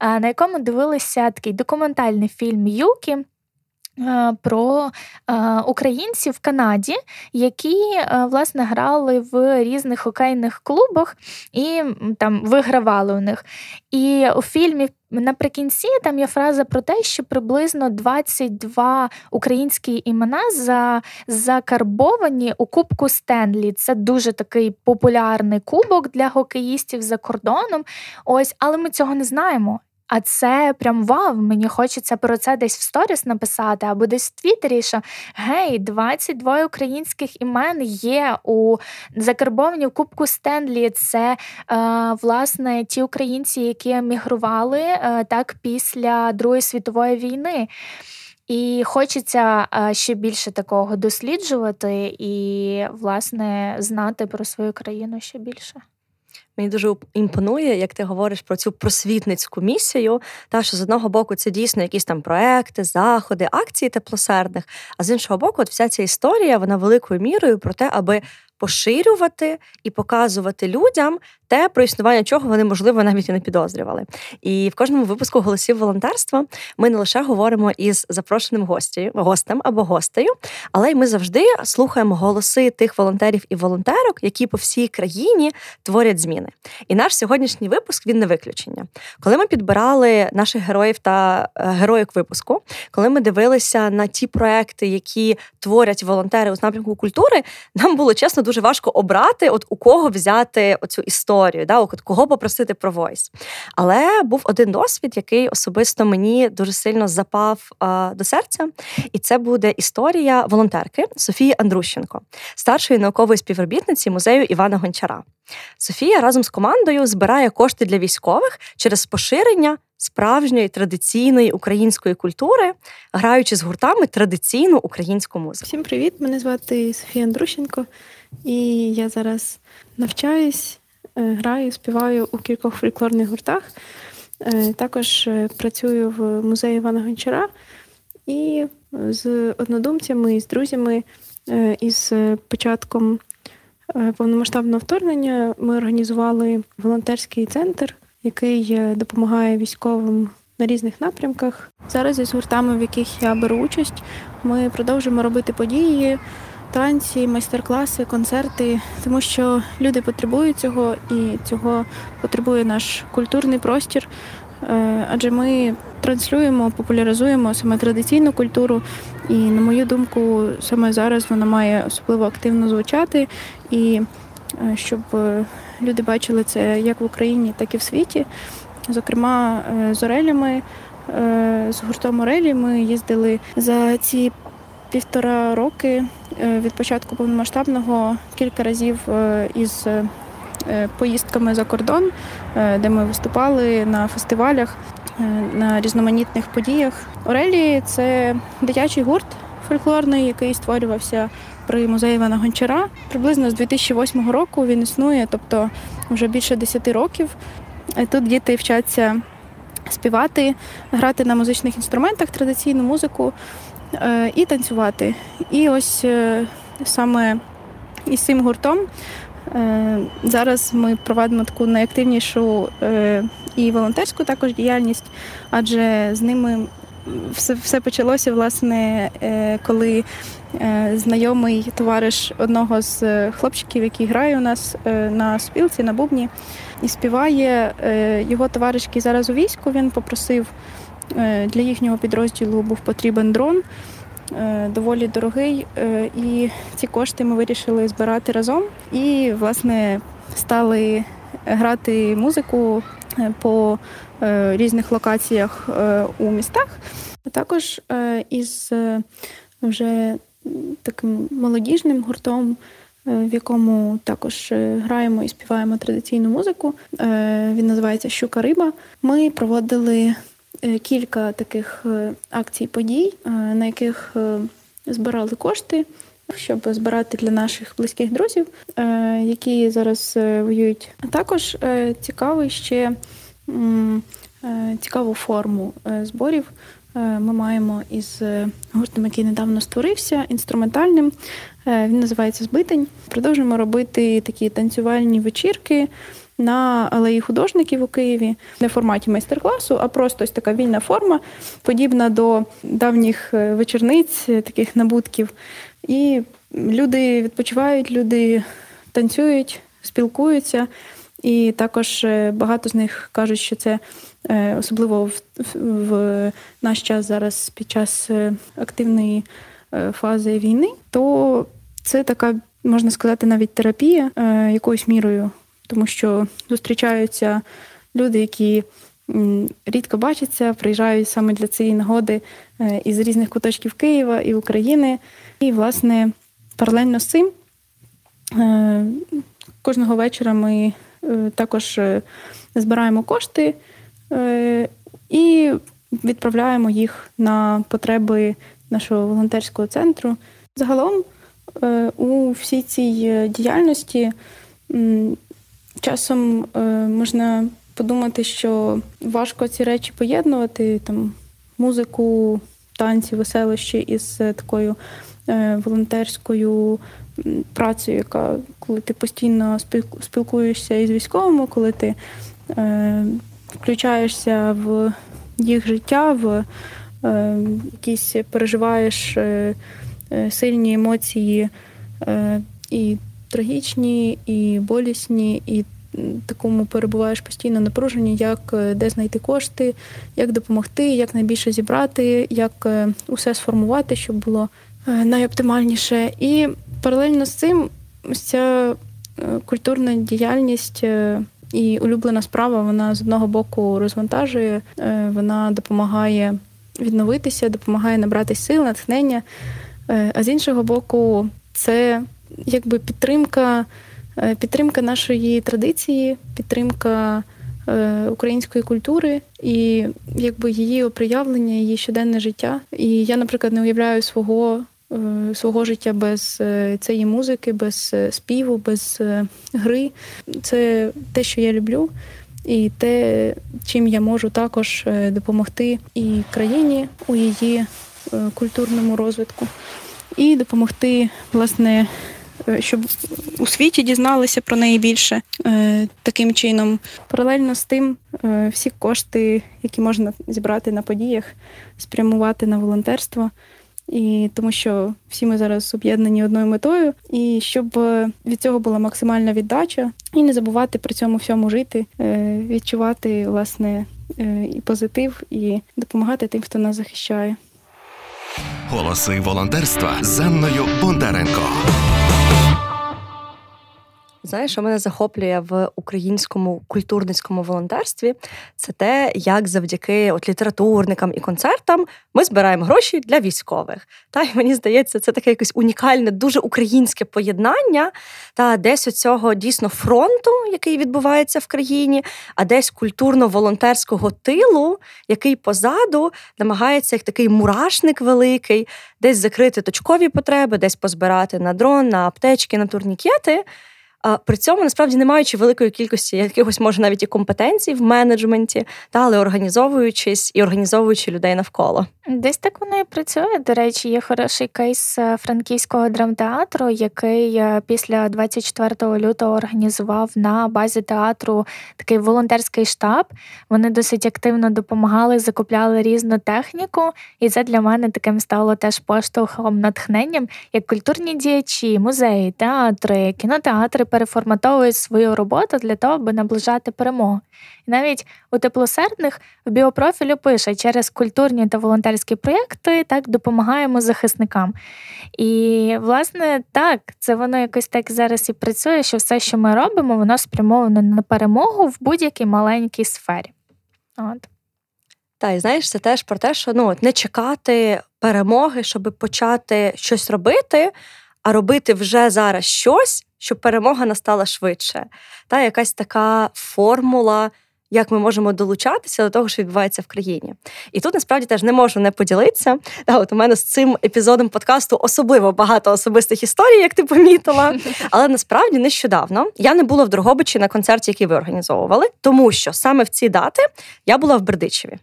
на якому дивилися такий документальний фільм Юкі. Е, про е, українців в Канаді, які е, власне грали в різних хокейних клубах і там вигравали у них. І у фільмі наприкінці там є фраза про те, що приблизно 22 українські імена за, закарбовані у Кубку Стенлі. Це дуже такий популярний кубок для хокеїстів за кордоном. Ось, але ми цього не знаємо. А це прям вау, мені хочеться про це десь в сторіс написати, або десь в Твіттері, що гей, 22 українських імен є у закарбовані в Кубку Стенлі. Це е, власне ті українці, які емігрували е, так після Другої світової війни. І хочеться е, ще більше такого досліджувати і, власне, знати про свою країну ще більше. Мені дуже імпонує, як ти говориш про цю просвітницьку місію, та що з одного боку це дійсно якісь там проекти, заходи, акції теплосердних, а з іншого боку, от вся ця історія вона великою мірою про те, аби поширювати і показувати людям те, про існування чого вони, можливо, навіть і не підозрювали. І в кожному випуску голосів волонтерства ми не лише говоримо із запрошеним гостю, гостем або гостею, але й ми завжди слухаємо голоси тих волонтерів і волонтерок, які по всій країні творять зміни. І наш сьогоднішній випуск він не виключення. Коли ми підбирали наших героїв та е, героїк випуску, коли ми дивилися на ті проекти, які творять волонтери у напрямку культури, нам було чесно дуже важко обрати, от у кого взяти оцю історію, да, у кого попросити про войс. Але був один досвід, який особисто мені дуже сильно запав а, до серця, і це буде історія волонтерки Софії Андрущенко, старшої наукової співробітниці музею Івана Гончара. Софія разом з командою збирає кошти для військових через поширення справжньої традиційної української культури, граючи з гуртами традиційну українську музику. Всім привіт! Мене звати Софія Андрущенко, і я зараз навчаюсь, е, граю, співаю у кількох фольклорних гуртах. Е, також е, працюю в музеї Івана Гончара і з однодумцями, і з друзями із початком повномасштабного вторгнення ми організували волонтерський центр який допомагає військовим на різних напрямках. Зараз із гуртами, в яких я беру участь, ми продовжуємо робити події, танці, майстер-класи, концерти, тому що люди потребують цього, і цього потребує наш культурний простір. Е, адже ми транслюємо, популяризуємо саме традиційну культуру, і, на мою думку, саме зараз вона має особливо активно звучати і Е, щоб е, люди бачили це як в Україні, так і в світі. Зокрема, з Орелями, з гуртом Орелі ми їздили за ці півтора роки від початку повномасштабного кілька разів із поїздками за кордон, де ми виступали на фестивалях, на різноманітних подіях. Орелі це дитячий гурт фольклорний, який створювався при музеї Івана Гончара. Приблизно з 2008 року він існує, тобто вже більше 10 років. Тут діти вчаться співати, грати на музичних інструментах, традиційну музику е, і танцювати. І ось е, саме із цим гуртом. Е, зараз ми проводимо таку найактивнішу і волонтерську також діяльність, адже з ними все все почалося, власне, е, коли е, знайомий товариш одного з хлопчиків, який грає у нас е, на спілці, на бубні, і співає його товариш, який зараз у війську, він попросив для їхнього підрозділу був потрібен дрон. Доволі дорогий, і ці кошти ми вирішили збирати разом і, власне, стали грати музику по Е, різних локаціях е, у містах. Також е, із вже таким молодіжним гуртом, в якому також граємо і співаємо традиційну музику. Він називається Щука Риба. Ми проводили кілька таких акцій подій, на яких збирали кошти. Щоб збирати для наших близьких друзів, які зараз воюють. Також цікавий ще Е, цікаву форму е, зборів. Е, ми маємо із гуртом, який недавно створився, інструментальним. Він називається Збитень. Продовжуємо робити такі танцювальні вечірки на алеї художників у Києві не в форматі майстер-класу, а просто ось така вільна форма, подібна до давніх вечорниць, таких набутків. І люди відпочивають, люди танцюють, спілкуються. І також е, багато з них кажуть, що це е, особливо в, в наш час зараз під час е, активної фази війни, то це така, можна сказати, навіть терапія якоюсь мірою, тому що зустрічаються люди, які рідко бачаться, приїжджають саме для цієї нагоди із різних куточків Києва і України. І, власне, паралельно з цим кожного вечора ми Е, також е, збираємо кошти е, і відправляємо їх на потреби нашого волонтерського центру. Загалом у всій цій діяльності часом можна подумати, що важко ці речі поєднувати там музику, танці, веселощі із такою волонтерською працею, яка коли ти постійно спілкуєшся із військовими, коли ти е, включаєшся в їх життя, в е, якісь переживаєш е, е, сильні емоції е, і трагічні, і болісні, і такому перебуваєш постійно напруженні, як е, де знайти кошти, як допомогти, як найбільше зібрати, як усе сформувати, щоб було найоптимальніше. І паралельно з цим ця е, культурна діяльність е, і улюблена справа, вона з одного боку розвантажує, е, вона допомагає відновитися, допомагає набрати сил, натхнення. А з іншого боку, це якби підтримка, підтримка нашої традиції, підтримка е, української культури і якби її оприявлення, її щоденне життя. І я, наприклад, не уявляю свого. Е, свого життя без е, цієї музики, без е, співу, без гри. Це те, що я люблю, і те, чим я можу також допомогти і країні у її культурному розвитку, і допомогти, власне, щоб у світі дізналися про неї більше таким чином. Паралельно з тим, всі кошти, які можна зібрати на подіях, спрямувати на волонтерство і тому що всі ми зараз об'єднані одною метою, і щоб е, від цього була максимальна віддача, і не забувати при цьому всьому жити, е, відчувати власне е, і позитив, і допомагати тим, хто нас захищає. Голоси волонтерства з Анною Бондаренко. Знаєш, що мене захоплює в українському культурницькому волонтерстві, це те, як завдяки от літературникам і концертам ми збираємо гроші для військових. Та й мені здається, це таке якесь унікальне, дуже українське поєднання та десь оцього дійсно фронту, який відбувається в країні, а десь культурно-волонтерського тилу, який позаду намагається як такий мурашник великий, десь закрити точкові потреби, десь позбирати на дрон, на аптечки, на турнікети. А при цьому насправді не маючи великої кількості якихось, може, навіть і компетенцій в менеджменті, та але організовуючись і організовуючи людей навколо. Десь так воно і працює. До речі, є хороший кейс е, франківського драмтеатру, який е, після 24 лютого організував на базі театру такий волонтерський штаб. Вони досить активно допомагали, закупляли різну техніку, і це для мене таким стало теж поштовхом натхненням, як культурні діячі, музеї, театри, кінотеатри переформатовують свою роботу для того, аби наближати перемогу. І навіть у теплосердних в біопрофілю пише через культурні та волонтерські проєкти так допомагаємо захисникам. І, власне, так, це воно якось так зараз і працює, що все, що ми робимо, воно спрямоване на перемогу в будь-якій маленькій сфері. От. Та, і знаєш, це теж про те, що ну, не чекати перемоги, щоб почати щось робити, а робити вже зараз щось, щоб перемога настала швидше. Та якась така формула. Як ми можемо долучатися до того, що відбувається в країні, і тут насправді теж не можу не поділитися. Та от у мене з цим епізодом подкасту особливо багато особистих історій, як ти помітила. Але насправді нещодавно я не була в Дрогобичі на концерті, який ви організовували, тому що саме в ці дати я була в Бердичеві.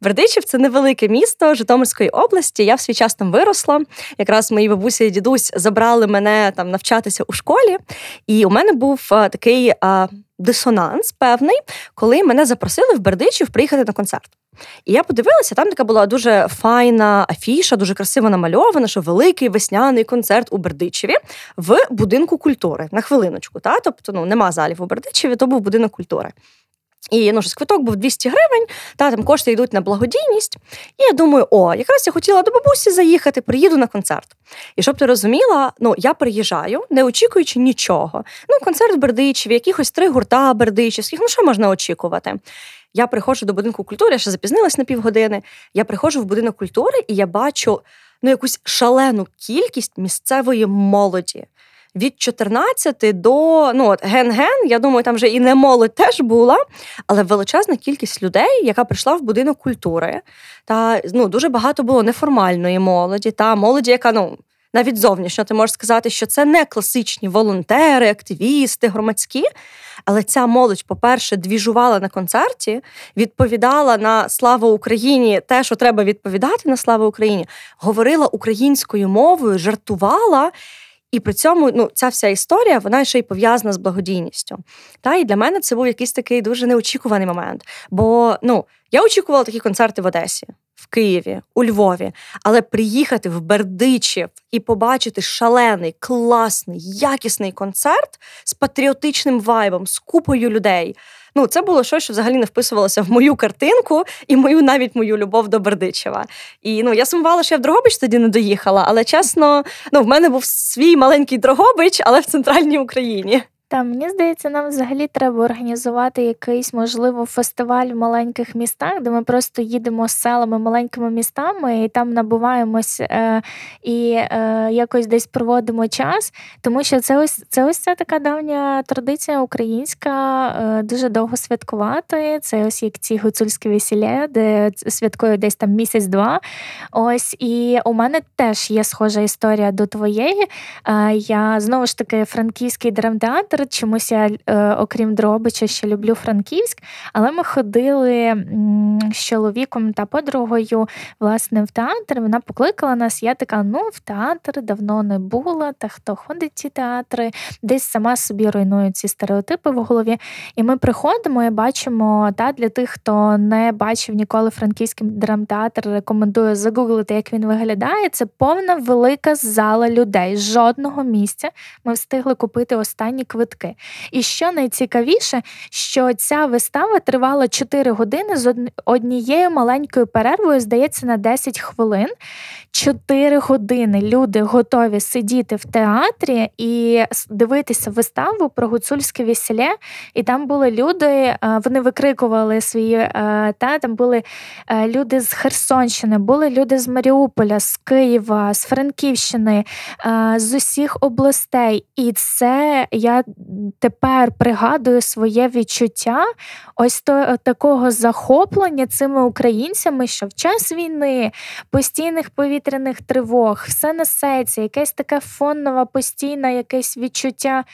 Бердичів це невелике місто Житомирської області. Я в свій час там виросла. Якраз мої бабусі і дідусь забрали мене там навчатися у школі, і у мене був а, такий а, дисонанс певний, коли мене запросили в Бердичів приїхати на концерт. І я подивилася, там така була дуже файна афіша, дуже красиво намальована, що великий весняний концерт у Бердичеві в будинку культури на хвилиночку. Та? Тобто ну, нема залів у Бердичеві, то був будинок культури. І ну, щось квиток був 200 гривень, та там кошти йдуть на благодійність. І я думаю, о, якраз я хотіла до бабусі заїхати, приїду на концерт. І щоб ти розуміла, ну я приїжджаю, не очікуючи нічого. Ну, концерт в Бердичеві, якихось три гурта бердичівських, ну що можна очікувати? Я приходжу до будинку культури, я ще запізнилась на півгодини. Я приходжу в будинок культури і я бачу ну, якусь шалену кількість місцевої молоді від 14 до ну от ген-ген, я думаю, там вже і не молодь теж була, але величезна кількість людей, яка прийшла в будинок культури, та ну дуже багато було неформальної молоді, та молоді, яка ну. Навіть зовнішньо ти можеш сказати, що це не класичні волонтери, активісти, громадські. Але ця молодь, по-перше, двіжувала на концерті, відповідала на славу Україні те, що треба відповідати на славу Україні, говорила українською мовою, жартувала. І при цьому ну, ця вся історія вона ще й пов'язана з благодійністю. Та І для мене це був якийсь такий дуже неочікуваний момент. Бо ну, я очікувала такі концерти в Одесі, в Києві, у Львові, але приїхати в Бердичів і побачити шалений, класний, якісний концерт з патріотичним вайбом, з купою людей. Ну, це було щось, що взагалі не вписувалося в мою картинку і мою навіть мою любов до Бердичева. І ну я сумувала, що я в Дрогобич тоді не доїхала, але чесно, ну в мене був свій маленький Дрогобич, але в центральній Україні. Та мені здається, нам взагалі треба організувати якийсь, можливо, фестиваль в маленьких містах, де ми просто їдемо з селами, маленькими містами і там набуваємось е, і е, якось десь проводимо час. Тому що це ось це ось ця така давня традиція українська, е, дуже довго святкувати. Це ось як ці гуцульські весілля, де святкую десь там місяць-два. Ось і у мене теж є схожа історія до твоєї. Е, я знову ж таки франківський драмтеатр театр. Чомусь я, е, окрім Дробича, ще люблю Франківськ, але ми ходили з чоловіком та подругою власне в театр. Вона покликала нас. Я така: ну, в театр давно не була, та хто ходить в ці театри, десь сама собі руйнує ці стереотипи в голові. І ми приходимо і бачимо та для тих, хто не бачив ніколи франківський драмтеатр, рекомендую загуглити, як він виглядає. Це повна велика зала людей. Жодного місця ми встигли купити останні квитки квитки. І що найцікавіше, що ця вистава тривала 4 години з однією маленькою перервою, здається, на 10 хвилин. 4 години люди готові сидіти в театрі і дивитися виставу про гуцульське весілля. І там були люди, е, вони викрикували свої е, та там були е, люди з Херсонщини, були люди з Маріуполя, з Києва, з Франківщини, з усіх областей. І це я тепер пригадую своє відчуття ось то, такого захоплення цими українцями, що в час війни, постійних повітряних тривог, все несеться, якесь таке фонове, постійне якесь відчуття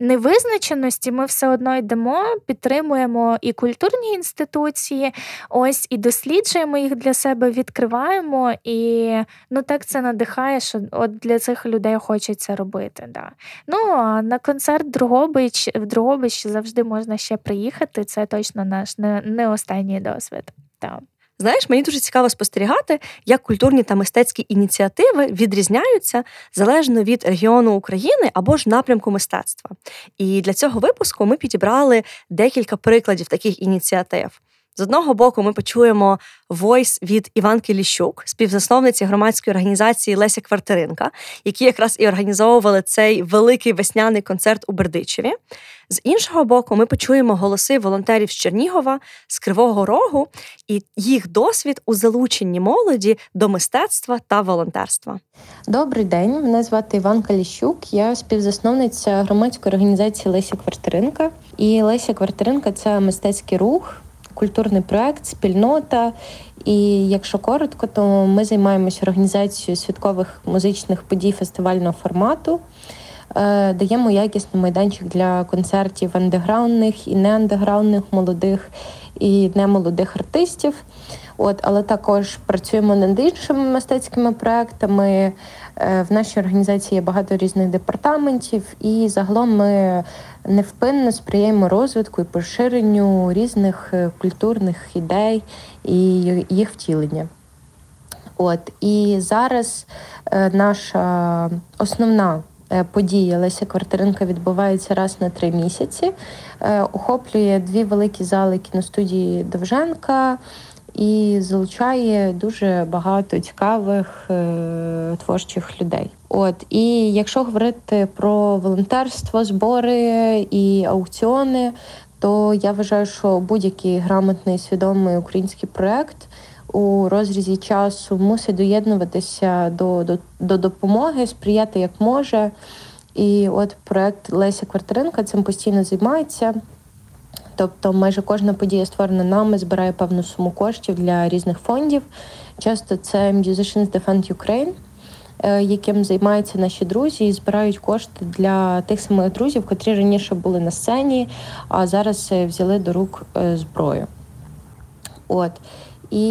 невизначеності ми все одно йдемо, підтримуємо і культурні інституції, ось і досліджуємо їх для себе, відкриваємо, і ну так це надихає, що от для цих людей хочеться робити. Да. Ну а на концерт Другобич в Другобич завжди можна ще приїхати. Це точно наш не, не останній досвід. Так. Знаєш, мені дуже цікаво спостерігати, як культурні та мистецькі ініціативи відрізняються залежно від регіону України або ж напрямку мистецтва. І для цього випуску ми підібрали декілька прикладів таких ініціатив. З одного боку, ми почуємо войс від Іванки Ліщук, співзасновниці громадської організації Леся Квартиринка, які якраз і організовували цей великий весняний концерт у Бердичеві. З іншого боку, ми почуємо голоси волонтерів з Чернігова, з Кривого Рогу і їх досвід у залученні молоді до мистецтва та волонтерства. Добрий день, мене звати Іванка Ліщук. Я співзасновниця громадської організації Леся Квартиринка. І Леся Квартиринка це мистецький рух культурний проект, спільнота. І якщо коротко, то ми займаємося організацією святкових музичних подій фестивального формату. Е, даємо якісний майданчик для концертів андеграундних і неандеграундних молодих і немолодих артистів. От, Але також працюємо над іншими мистецькими проектами. Е, в нашій організації є багато різних департаментів, і загалом ми невпинно сприяємо розвитку і поширенню різних е, культурних ідей і їх втілення. От і зараз е, наша основна подія Леся Квартиринка відбувається раз на три місяці. Охоплює дві великі зали кіностудії Довженка і залучає дуже багато цікавих е, творчих людей. От і якщо говорити про волонтерство, збори і аукціони, то я вважаю, що будь-який грамотний свідомий український проект у розрізі часу мусить доєднуватися до, до, до допомоги, сприяти як може. І от проект Леся Квартиринка цим постійно займається. Тобто, майже кожна подія створена нами, збирає певну суму коштів для різних фондів. Часто це Musicians Defend Ukraine, е, яким займаються наші друзі, і збирають кошти для тих самих друзів, котрі раніше були на сцені, а зараз е, взяли до рук е, зброю. От. І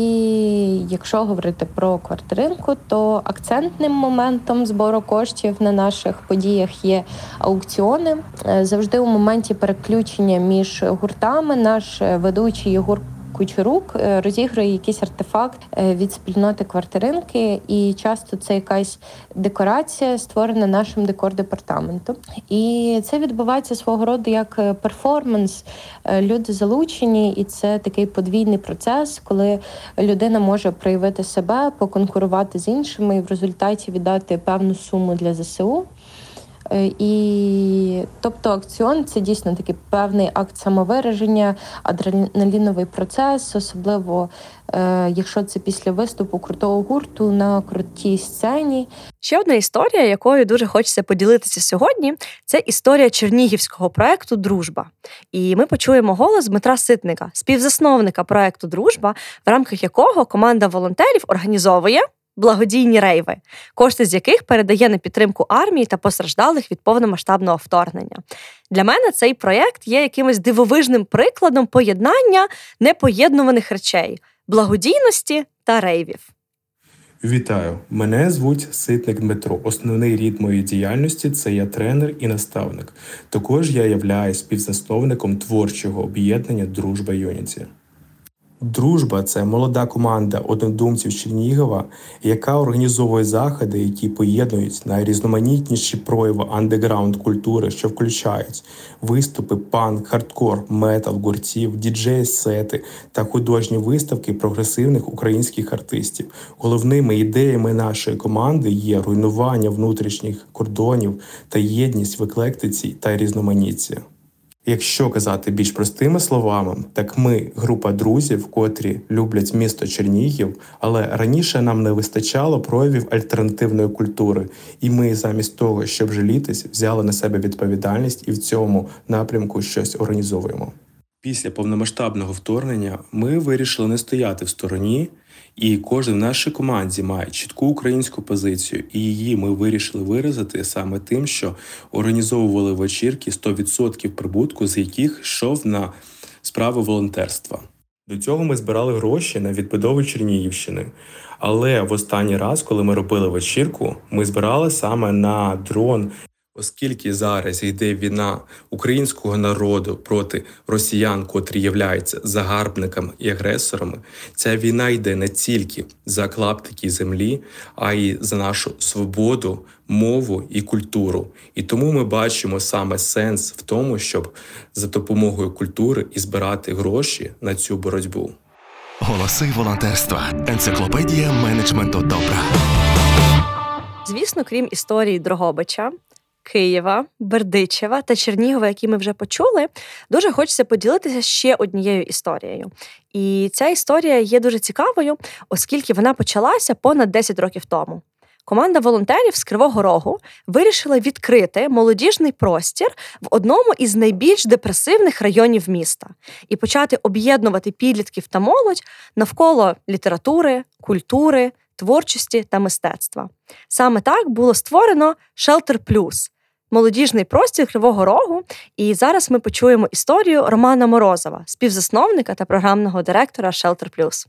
якщо говорити про квартиринку, то акцентним моментом збору коштів на наших подіях є аукціони. Е, завжди у моменті переключення між гуртами наш ведучий Єгор Кучерук е, розігрує якийсь артефакт е, від спільноти квартиринки, і часто це якась декорація, створена нашим декор-департаментом. І це відбувається свого роду як е, перформанс. Люди залучені, і це такий подвійний процес, коли людина може проявити себе, поконкурувати з іншими і в результаті віддати певну суму для ЗСУ. Е, і тобто акціон це дійсно такий певний акт самовираження, адреналіновий процес, особливо е, якщо це після виступу крутого гурту на крутій сцені. Ще одна історія, якою дуже хочеться поділитися сьогодні, це історія чернігівського проекту Дружба. І ми почуємо голос Дмитра Ситника, співзасновника проекту Дружба, в рамках якого команда волонтерів організовує благодійні рейви, кошти з яких передає на підтримку армії та постраждалих від повномасштабного вторгнення. Для мене цей проєкт є якимось дивовижним прикладом поєднання непоєднуваних речей благодійності та рейвів. Вітаю! Мене звуть Ситник Дмитро. Основний рід моєї діяльності це я тренер і наставник. Також я являюсь співзасновником творчого об'єднання Дружба Юніті. Дружба це молода команда однодумців Чернігова, яка організовує заходи, які поєднують найрізноманітніші прояви андеграунд культури, що включають виступи, панк, хардкор, метал, гуртів, діджей-сети та художні виставки прогресивних українських артистів. Головними ідеями нашої команди є руйнування внутрішніх кордонів та єдність в еклектиці та різноманітці. Якщо казати більш простими словами, так ми група друзів, котрі люблять місто Чернігів, але раніше нам не вистачало проявів альтернативної культури, і ми замість того, щоб жалітись, взяли на себе відповідальність і в цьому напрямку щось організовуємо. Після повномасштабного вторгнення ми вирішили не стояти в стороні, і кожен в нашій команді має чітку українську позицію, і її ми вирішили виразити саме тим, що організовували вечірки 100% прибутку, з яких йшов на справи волонтерства. До цього ми збирали гроші на відбудову Чернігівщини. Але в останній раз, коли ми робили вечірку, ми збирали саме на дрон Оскільки зараз йде війна українського народу проти росіян, котрі являються загарбниками і агресорами, ця війна йде не тільки за клаптики землі, а й за нашу свободу, мову і культуру. І тому ми бачимо саме сенс в тому, щоб за допомогою культури і збирати гроші на цю боротьбу. Голоси волонтерства. Енциклопедія менеджменту добра. Звісно, крім історії Дрогобича, Києва, Бердичева та Чернігова, які ми вже почули, дуже хочеться поділитися ще однією історією. І ця історія є дуже цікавою, оскільки вона почалася понад 10 років тому. Команда волонтерів з Кривого Рогу вирішила відкрити молодіжний простір в одному із найбільш депресивних районів міста і почати об'єднувати підлітків та молодь навколо літератури, культури, творчості та мистецтва. Саме так було створено Шелтер Плюс. – молодіжний простір Кривого Рогу. І зараз ми почуємо історію Романа Морозова, співзасновника та програмного директора Shelter Plus.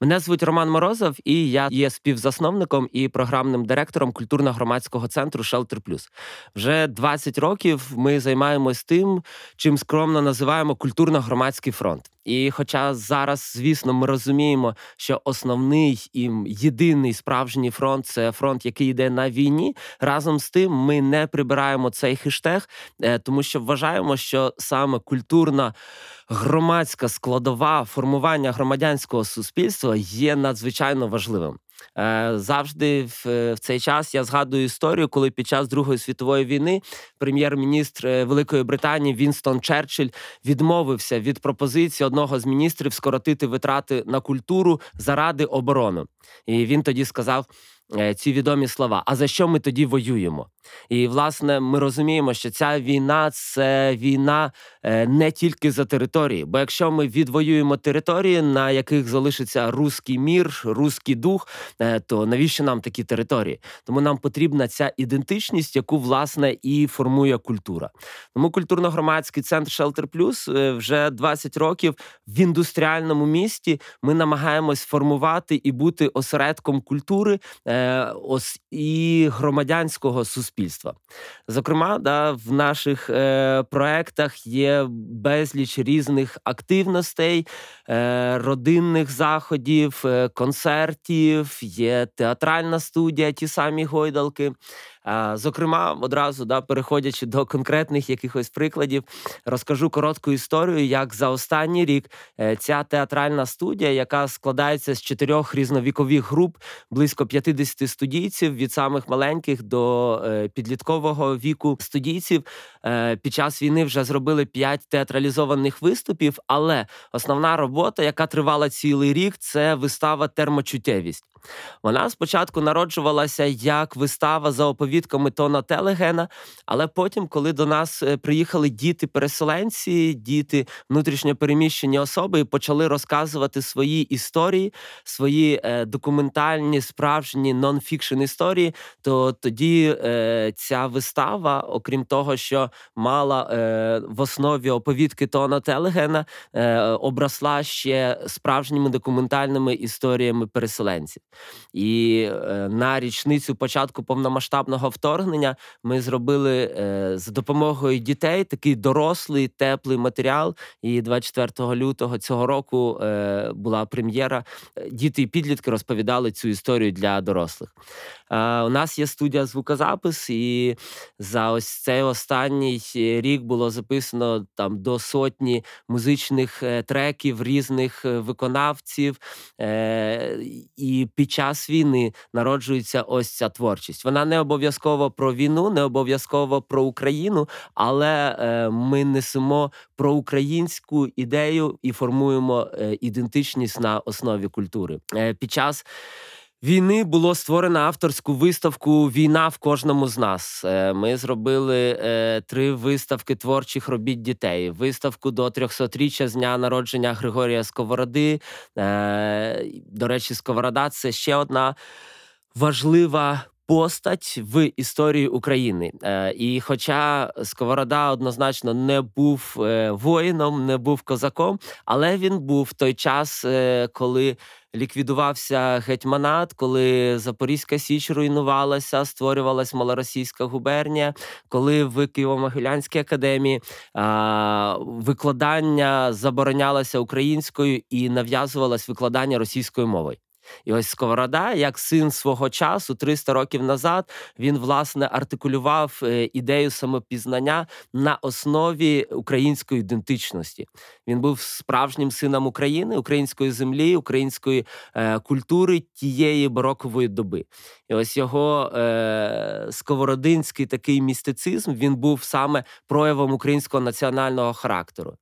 Мене звуть Роман Морозов, і я є співзасновником і програмним директором культурно-громадського центру Shelter Plus. Вже 20 років ми займаємось тим, чим скромно називаємо культурно-громадський фронт. І хоча зараз, звісно, ми розуміємо, що основний і єдиний справжній фронт це фронт, який йде на війні. Разом з тим, ми не прибираємо цей хештег, е, тому що вважаємо, що саме культурна громадська складова формування громадянського суспільства є надзвичайно важливим. Е, завжди в цей час я згадую історію, коли під час Другої світової війни прем'єр-міністр е, Великої Британії Вінстон Черчилль відмовився від пропозиції одного з міністрів скоротити витрати на культуру заради оборони. І він тоді сказав е, ці відомі слова: а за що ми тоді воюємо? І власне ми розуміємо, що ця війна це війна е, не тільки за території. Бо якщо ми відвоюємо території, на яких залишиться руський мір, руський дух, е, то навіщо нам такі території? Тому нам потрібна ця ідентичність, яку власне і формує культура. Тому культурно-громадський центр Shelter Plus е, вже 20 років в індустріальному місті ми намагаємось формувати і бути осередком культури ось і громадянського суспільства. Зокрема, да, в наших е, проектах є безліч різних активностей, е, родинних заходів, е, концертів, є театральна студія, ті самі гойдалки. Зокрема, одразу да, переходячи до конкретних якихось прикладів, розкажу коротку історію, як за останній рік е, ця театральна студія, яка складається з чотирьох різновікових груп, близько 50 студійців від самих маленьких до е, підліткового віку студійців, е, під час війни вже зробили п'ять театралізованих виступів. Але основна робота, яка тривала цілий рік, це вистава термочуттєвість. Вона спочатку народжувалася як вистава за оповідками Тона Телегена, але потім, коли до нас е, приїхали діти-переселенці, діти внутрішньопереміщені особи і почали розказувати свої історії, свої е, документальні, справжні нон-фікшн історії, то тоді е, ця вистава, окрім того, що мала в основі оповідки Тона Телегена, обросла ще справжніми документальними історіями переселенців. І е, на річницю початку повномасштабного вторгнення ми зробили е, з допомогою дітей такий дорослий теплий матеріал. І 24 лютого цього року е, була прем'єра. Діти і підлітки розповідали цю історію для дорослих. У нас є студія звукозапис, і за ось цей останній рік було записано там до сотні музичних треків різних виконавців. І під час війни народжується ось ця творчість. Вона не обов'язково про війну, не обов'язково про Україну, але е, ми несемо про українську ідею і формуємо е, ідентичність на основі культури. Е, під час Війни було створено авторську виставку Війна в кожному з нас. Ми зробили е, три виставки творчих робіт дітей. Виставку до 300-річчя з дня народження Григорія Сковороди. Е, До речі, Сковорода це ще одна важлива постать в історії України. Е, І, хоча Сковорода однозначно не був е, воїном, не був козаком, але він був в той час, е, коли ліквідувався гетьманат, коли Запорізька Січ руйнувалася, створювалась малоросійська губернія, коли в Києво-Могилянській академії викладання заборонялося українською і нав'язувалось викладання російською мовою. І ось Сковорода, як син свого часу, 300 років назад, він власне артикулював е, ідею самопізнання на основі української ідентичності. Він був справжнім сином України, української землі, української е, культури тієї барокової доби. І ось його е, сковородинський такий містицизм він був саме проявом українського національного характеру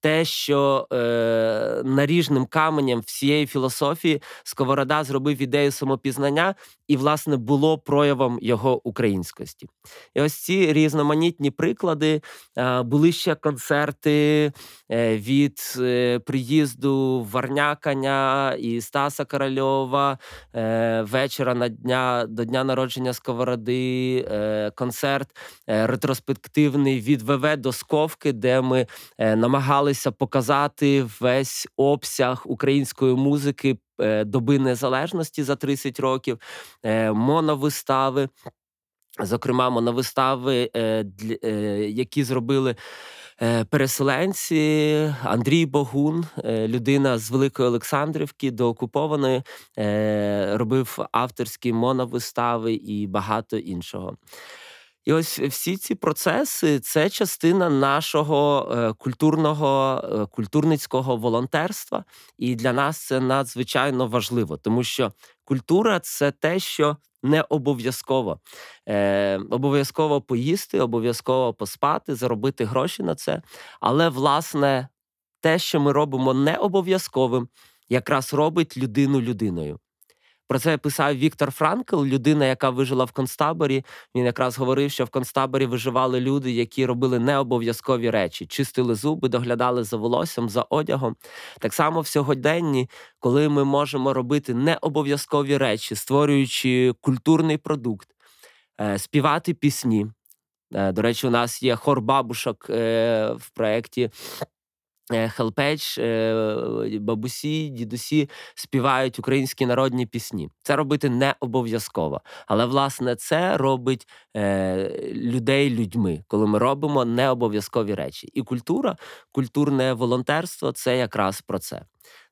те, що е, наріжним каменем всієї філософії Сковорода зробив ідею самопізнання, і, власне, було проявом його українськості. І ось ці різноманітні приклади е, були ще концерти е, від е, приїзду Варняканя і Стаса Корольова, е, вечора на дня до дня народження Сковороди, е, концерт е, ретроспективний від ВВ до Сковки, де ми намагалися намагалися показати весь обсяг української музики е, доби незалежності за 30 років, е, моновистави. Зокрема, моновистави, е, які зробили переселенці, Андрій Богун, людина з Великої Олександрівки до окупованої, робив авторські моновистави і багато іншого. І ось всі ці процеси це частина нашого е, культурного е, культурницького волонтерства, і для нас це надзвичайно важливо, тому що культура це те, що не обов'язково Е, обов'язково поїсти, обов'язково поспати, заробити гроші на це. Але власне те, що ми робимо не обов'язковим, якраз робить людину людиною. Про це писав Віктор Франкл, людина, яка вижила в концтаборі. Він якраз говорив, що в концтаборі виживали люди, які робили необов'язкові речі, чистили зуби, доглядали за волоссям, за одягом. Так само в сьогоденні, коли ми можемо робити необов'язкові речі, створюючи культурний продукт, е, співати пісні. Е, до речі, у нас є хор бабушок е, в проєкті HelpAge, е, бабусі, дідусі співають українські народні пісні. Це робити не обов'язково. Але власне це робить е, людей людьми, коли ми робимо необов'язкові речі. І культура, культурне волонтерство це якраз про це.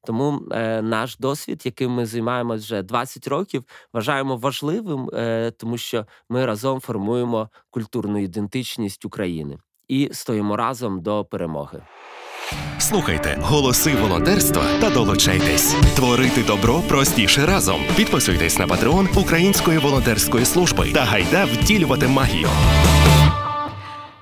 Тому е, наш досвід, яким ми займаємося вже 20 років, вважаємо важливим, е, тому що ми разом формуємо культурну ідентичність України і стоїмо разом до перемоги. Слухайте голоси волонтерства та долучайтесь. Творити добро простіше разом. Підписуйтесь на патреон Української волонтерської служби та гайда втілювати магію.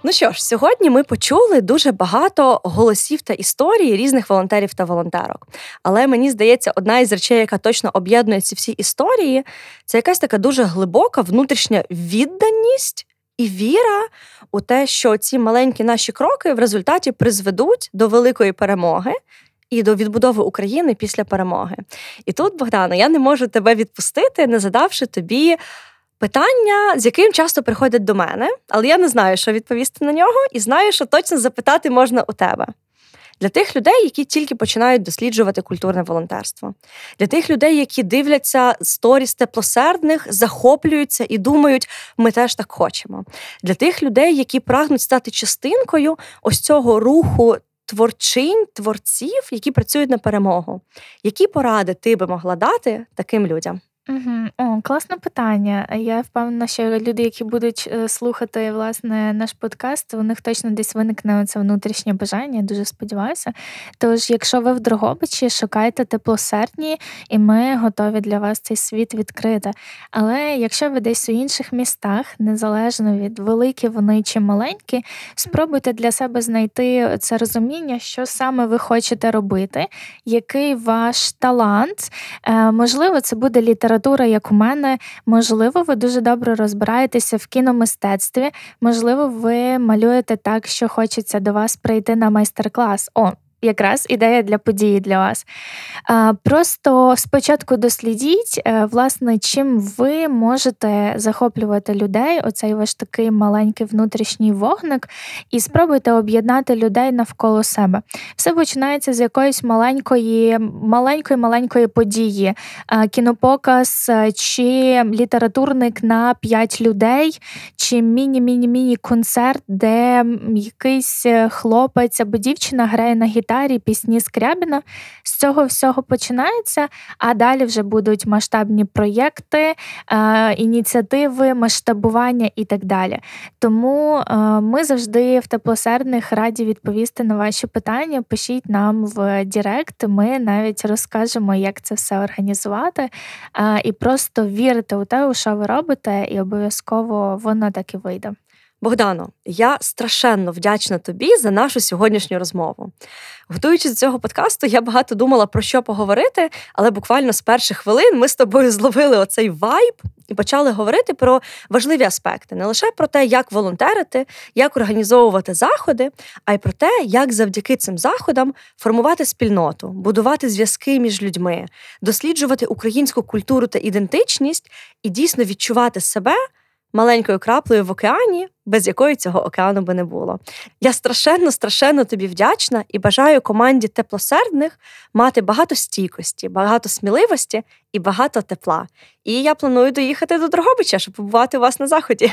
Ну що ж, сьогодні ми почули дуже багато голосів та історій різних волонтерів та волонтерок. Але мені здається, одна із речей, яка точно об'єднує ці всі історії, це якась така дуже глибока внутрішня відданість і віра у те, що ці маленькі наші кроки в результаті призведуть до великої перемоги. І до відбудови України після перемоги. І тут, Богдана, я не можу тебе відпустити, не задавши тобі питання, з яким часто приходять до мене, але я не знаю, що відповісти на нього, і знаю, що точно запитати можна у тебе. Для тих людей, які тільки починають досліджувати культурне волонтерство, для тих людей, які дивляться сторіс теплосердних, захоплюються і думають, ми теж так хочемо. Для тих людей, які прагнуть стати частинкою ось цього руху творчинь, творців, які працюють на перемогу. Які поради ти би могла дати таким людям? Угу. О, класне питання. Я впевнена, що люди, які будуть е, слухати власне наш подкаст, у них точно десь виникне це внутрішнє бажання. Я дуже сподіваюся. Тож, якщо ви в Дрогобичі, шукайте теплосердні, і ми готові для вас цей світ відкрити. Але якщо ви десь у інших містах, незалежно від великі вони чи маленькі, спробуйте для себе знайти це розуміння, що саме ви хочете робити, який ваш талант. Е, можливо, це буде література література, як у мене, можливо, ви дуже добре розбираєтеся в кіномистецтві, можливо, ви малюєте так, що хочеться до вас прийти на майстер-клас. О, якраз ідея для події для вас. Просто спочатку дослідіть, е, власне, чим ви можете захоплювати людей, оцей ваш такий маленький внутрішній вогник, і спробуйте об'єднати людей навколо себе. Все починається з якоїсь маленької, маленької маленької події, кінопоказ е, чи літературник на 5 людей, чи міні-міні-міні концерт, де якийсь е, хлопець або дівчина грає на гітарі гітарі, пісні Скрябіна. З цього всього починається, а далі вже будуть масштабні проєкти, е, ініціативи, масштабування і так далі. Тому е, ми завжди в теплосердних раді відповісти на ваші питання. Пишіть нам в Директ, ми навіть розкажемо, як це все організувати, е, і просто вірите у те, у що ви робите, і обов'язково воно так і вийде. Богдано, я страшенно вдячна тобі за нашу сьогоднішню розмову. Готуючись до цього подкасту, я багато думала про що поговорити, але буквально з перших хвилин ми з тобою зловили оцей вайб і почали говорити про важливі аспекти, не лише про те, як волонтерити, як організовувати заходи, а й про те, як завдяки цим заходам формувати спільноту, будувати зв'язки між людьми, досліджувати українську культуру та ідентичність і дійсно відчувати себе маленькою краплею в океані, без якої цього океану би не було. Я страшенно, страшенно тобі вдячна і бажаю команді теплосердних мати багато стійкості, багато сміливості і багато тепла. І я планую доїхати до Дрогобича, щоб побувати у вас на заході.